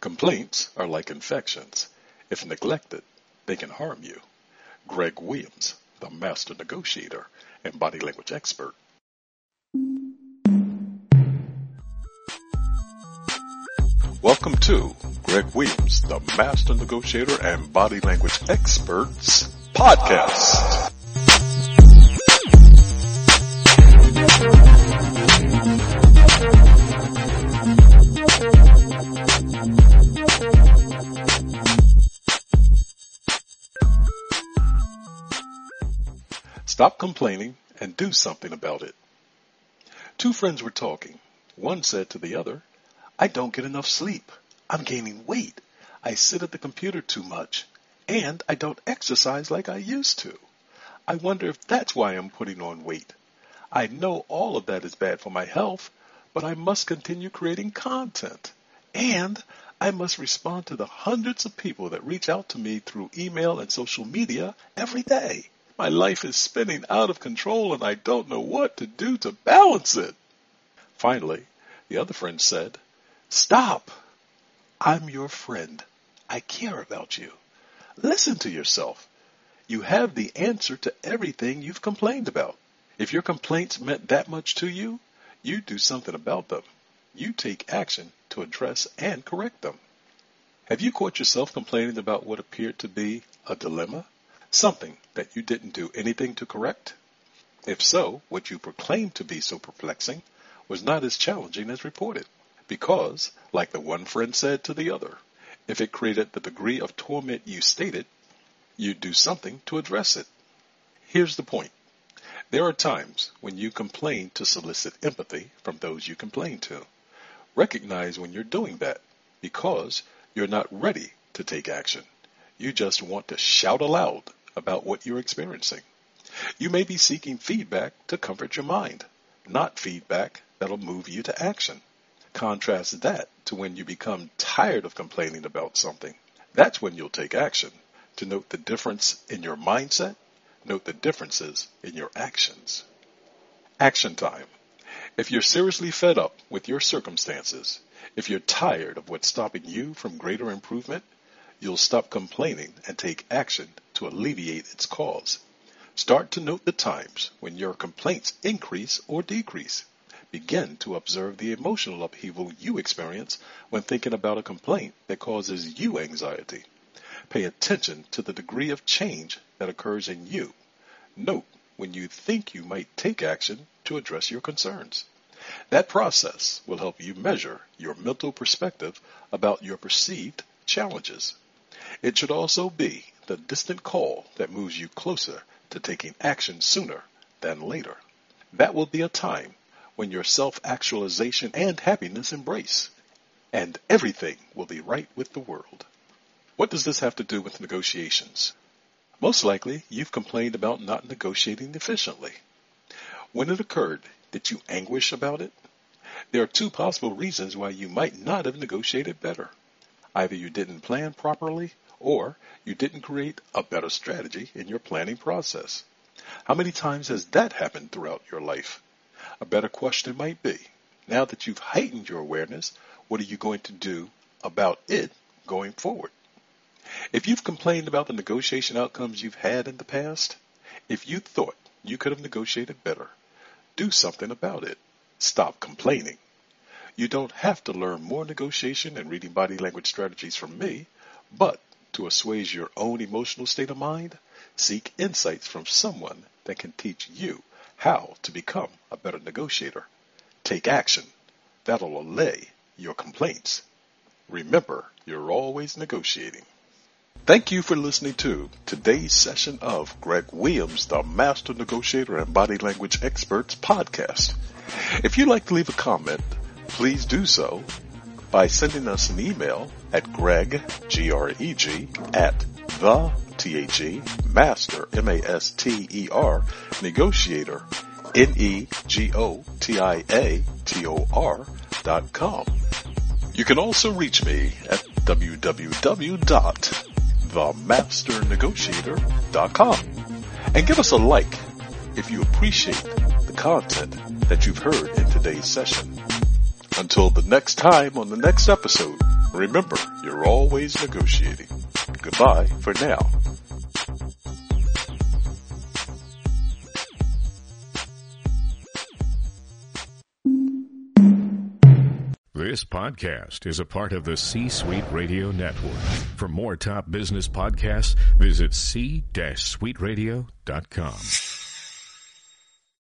Complaints are like infections. If neglected, they can harm you. Greg Williams, the master negotiator and body language expert. Welcome to Greg Williams, the master negotiator and body language experts podcast. Stop complaining and do something about it. Two friends were talking. One said to the other, I don't get enough sleep. I'm gaining weight. I sit at the computer too much. And I don't exercise like I used to. I wonder if that's why I'm putting on weight. I know all of that is bad for my health, but I must continue creating content. And I must respond to the hundreds of people that reach out to me through email and social media every day. My life is spinning out of control and I don't know what to do to balance it. Finally, the other friend said, Stop. I'm your friend. I care about you. Listen to yourself. You have the answer to everything you've complained about. If your complaints meant that much to you, you do something about them. You take action to address and correct them. Have you caught yourself complaining about what appeared to be a dilemma? Something that you didn't do anything to correct? If so, what you proclaimed to be so perplexing was not as challenging as reported, because, like the one friend said to the other, if it created the degree of torment you stated, you'd do something to address it. Here's the point. There are times when you complain to solicit empathy from those you complain to. Recognize when you're doing that because you're not ready to take action. You just want to shout aloud about what you're experiencing. You may be seeking feedback to comfort your mind, not feedback that'll move you to action. Contrast that to when you become tired of complaining about something. That's when you'll take action to note the difference in your mindset, note the differences in your actions. Action time. If you're seriously fed up with your circumstances, if you're tired of what's stopping you from greater improvement, you'll stop complaining and take action to alleviate its cause. Start to note the times when your complaints increase or decrease. Begin to observe the emotional upheaval you experience when thinking about a complaint that causes you anxiety. Pay attention to the degree of change that occurs in you. Note when you think you might take action to address your concerns. That process will help you measure your mental perspective about your perceived challenges. It should also be the distant call that moves you closer to taking action sooner than later. That will be a time when your self-actualization and happiness embrace, and everything will be right with the world. What does this have to do with negotiations? Most likely, you've complained about not negotiating efficiently. When it occurred, did you anguish about it? There are two possible reasons why you might not have negotiated better. Either you didn't plan properly or you didn't create a better strategy in your planning process. How many times has that happened throughout your life? A better question might be, now that you've heightened your awareness, what are you going to do about it going forward? If you've complained about the negotiation outcomes you've had in the past, if you thought you could have negotiated better, do something about it. Stop complaining. You don't have to learn more negotiation and reading body language strategies from me, but to assuage your own emotional state of mind, seek insights from someone that can teach you how to become a better negotiator. Take action. That'll allay your complaints. Remember, you're always negotiating. Thank you for listening to today's session of Greg Williams, the Master Negotiator and Body Language Experts podcast. If you'd like to leave a comment, please do so by sending us an email at greg, G-R-E-G, at the, T-H-E, master, M-A-S-T-E-R, negotiator, N-E-G-O-T-I-A-T-O-R dot com. You can also reach me at www.themasternegotiator.com and give us a like if you appreciate the content that you've heard in today's session. Until the next time on the next episode, Remember, you're always negotiating. Goodbye for now. This podcast is a part of the C Suite Radio Network. For more top business podcasts, visit c-suiteradio.com.